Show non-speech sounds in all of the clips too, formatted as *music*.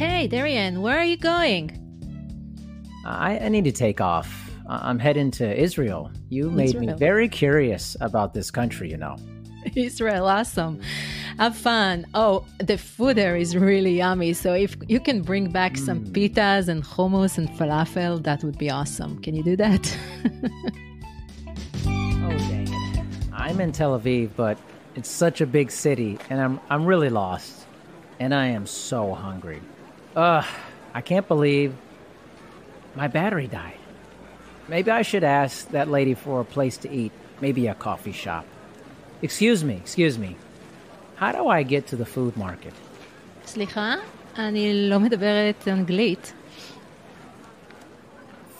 Hey, Darian, where are you going? I, I need to take off. I'm heading to Israel. You made me very curious about this country, you know. *laughs* Israel, awesome. Have fun. Oh, the food there is really yummy. So if you can bring back some hmm. pitas and hummus and falafel, that would be awesome. Can you do that? *laughs* Oh, dang it. I'm in Tel Aviv, but it's such a big city, and I'm, I'm really lost. And I am so hungry. Ugh, I can't believe my battery died. Maybe I should ask that lady for a place to eat, maybe a coffee shop. Excuse me, excuse me. How do I get to the food market? סליחה, אני לא מדברת אנגלית.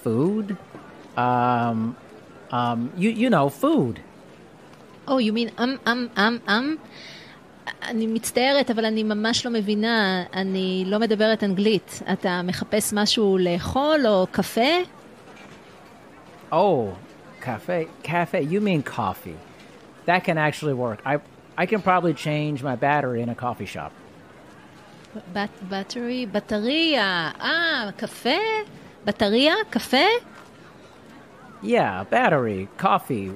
Food? Um, um, you, you know, food. Oh, you mean אמ, אמ, אמ, אמ? אני מצטערת, אבל אני ממש לא מבינה, אני לא מדברת אנגלית. אתה מחפש משהו לאכול או קפה? Oh, cafe, cafe. You mean coffee? That can actually work. I, I can probably change my battery in a coffee shop. בת, בטרי, בטריה. אה, קפה? בטריה? קפה? Yeah, battery, coffee.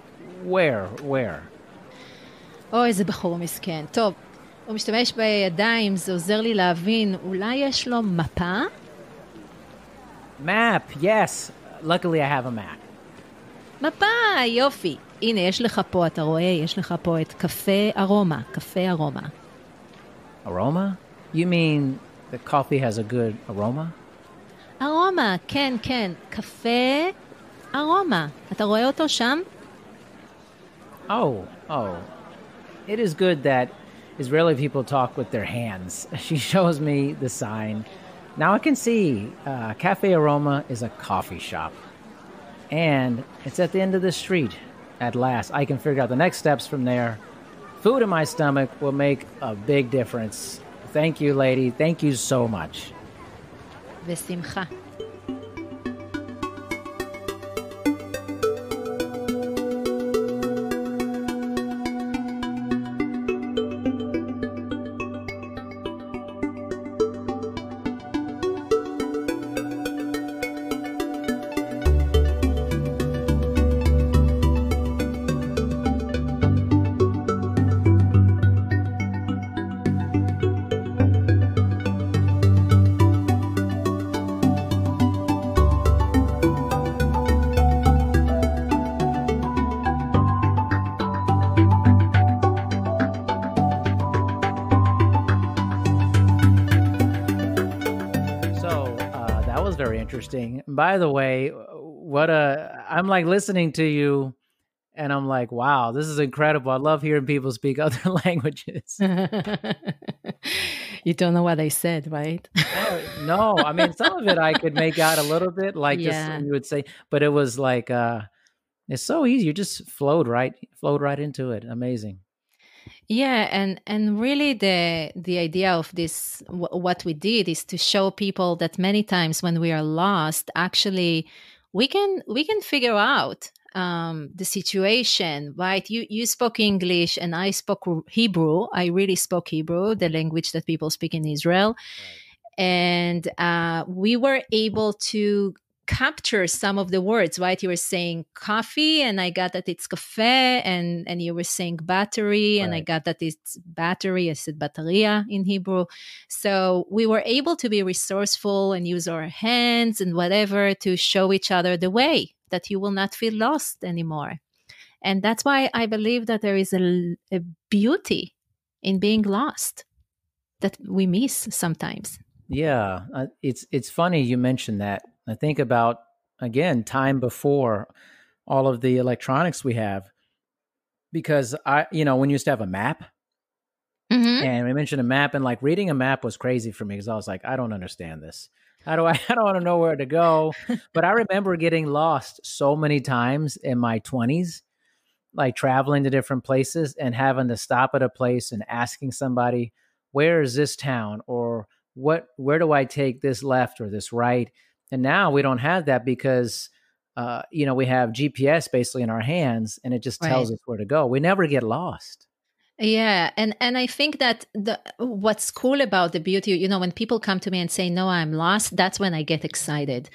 Where, where? אוי, איזה בחור מסכן. טוב, הוא משתמש בידיים, זה עוזר לי להבין, אולי יש לו מפה? Map. Yes. Luckily, I have a map. מפה, יופי. הנה, יש לך פה, אתה רואה? יש לך פה את קפה ארומה, קפה ארומה. Aroma? You mean the coffee has a good aroma? ארומה, כן, כן, קפה ארומה. אתה רואה אותו שם? Oh, oh. It is good that Israeli people talk with their hands. *laughs* She shows me the sign. Now I can see uh, Cafe Aroma is a coffee shop. And it's at the end of the street. At last, I can figure out the next steps from there. Food in my stomach will make a big difference. Thank you, lady. Thank you so much. Interesting. By the way, what a I'm like listening to you, and I'm like, wow, this is incredible. I love hearing people speak *laughs* other languages. *laughs* you don't know what I said, right? Oh, no, I mean some of it I could make out a little bit, *laughs* like Yeah. just you would say, but it was like uh it's so easy. You just flowed right, flowed right into it. Amazing. Yeah, and and really the the idea of this w- what we did is to show people that many times when we are lost, actually we can we can figure out um, the situation, right? You you spoke English and I spoke Hebrew. I really spoke Hebrew, the language that people speak in Israel, and uh, we were able to capture some of the words right? You were saying coffee and i got that it's cafe and and you were saying battery and i got that it's battery i said bateria in hebrew. So we were able to be resourceful and use our hands and whatever to show each other the way that you will not feel lost anymore. And that's why i believe that there is a, a beauty in being lost that we miss sometimes. Yeah, uh, it's it's funny you mentioned that. I think about again time before all of the electronics we have, because I, you know, when you used to have a map, Mhm. and we mentioned a map, and like reading a map was crazy for me because I was like, I don't understand this. How do I? *laughs* I don't want to know where to go. *laughs* but I remember getting lost so many times in my twenties, like traveling to different places and having to stop at a place and asking somebody, "Where is this town?" or "What? Where do I take this left or this right?" And now we don't have that because. Uh, you know, we have GPS basically in our hands, and it just tells Right. us where to go. We never get lost. Yeah, and and I think that the what's cool about the beauty, you know, when people come to me and say, "No, I'm lost," that's when I get excited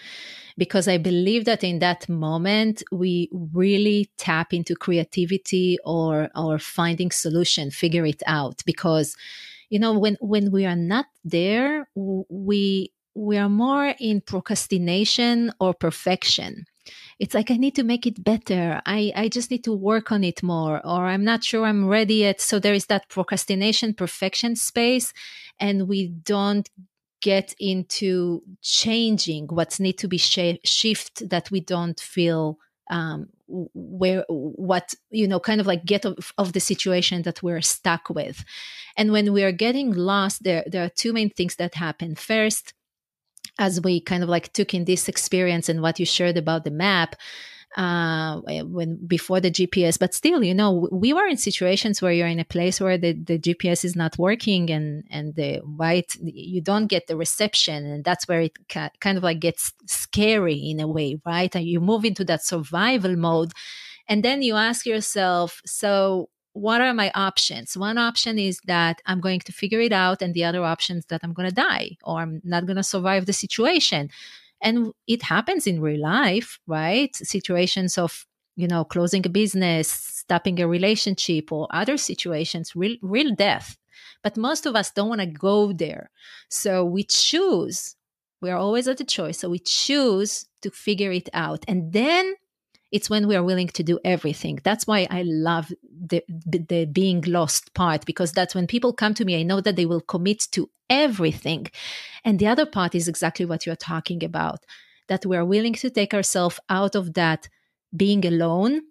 because I believe that in that moment we really tap into creativity or or finding solution, figure it out. Because you know when when we are not there, we we are more in procrastination or perfection. It's like i need to make it better. I i just need to work on it more or i'm not sure i'm ready yet. So there is that procrastination perfection space and we don't get into changing what's need to be sh- shift that we don't feel um, where what you know kind of like get of, of, the situation that we're stuck with. And when we are getting lost there there are two main things that happen. First as we kind of like took in this experience and what you shared about the map uh, when before the GPS. But still, you know, we were in situations where you're in a place where the, the GPS is not working and and the white you don't get the reception, and that's where it ca- kind of like gets scary in a way, right? And you move into that survival mode, and then you ask yourself, so what are my options? One option is that I'm going to figure it out, and the other option is that I'm going to die or I'm not going to survive the situation. And it happens in real life, right? Situations of, you know, closing a business, stopping a relationship, or other situations, real, real death. But most of us don't want to go there. So we choose, we're always at the choice. So we choose to figure it out. And then it's when we are willing to do everything that's why i love the, the being lost part because that's when people come to me i know that they will commit to everything. And the other part is exactly what you're talking about that we're willing to take ourselves out of that being alone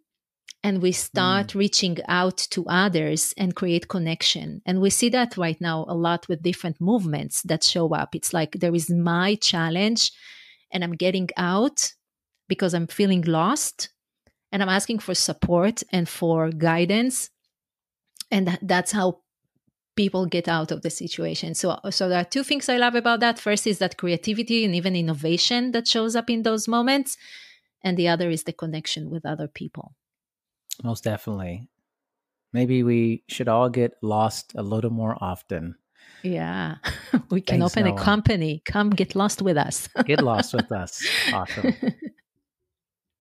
and we start mm. reaching out to others and create connection. And we see that right now a lot with different movements that show up. It's like there is my challenge and i'm getting out because I'm feeling lost and I'm asking for support and for guidance. And that's how people get out of the situation. So, so there are two things I love about that. First is that creativity and even innovation that shows up in those moments. And the other is the connection with other people. Most definitely. Maybe we should all get lost a little more often. Yeah, *laughs* we can Thanks, open Noah. a company. Come get lost with us. get lost with us. *laughs* Awesome.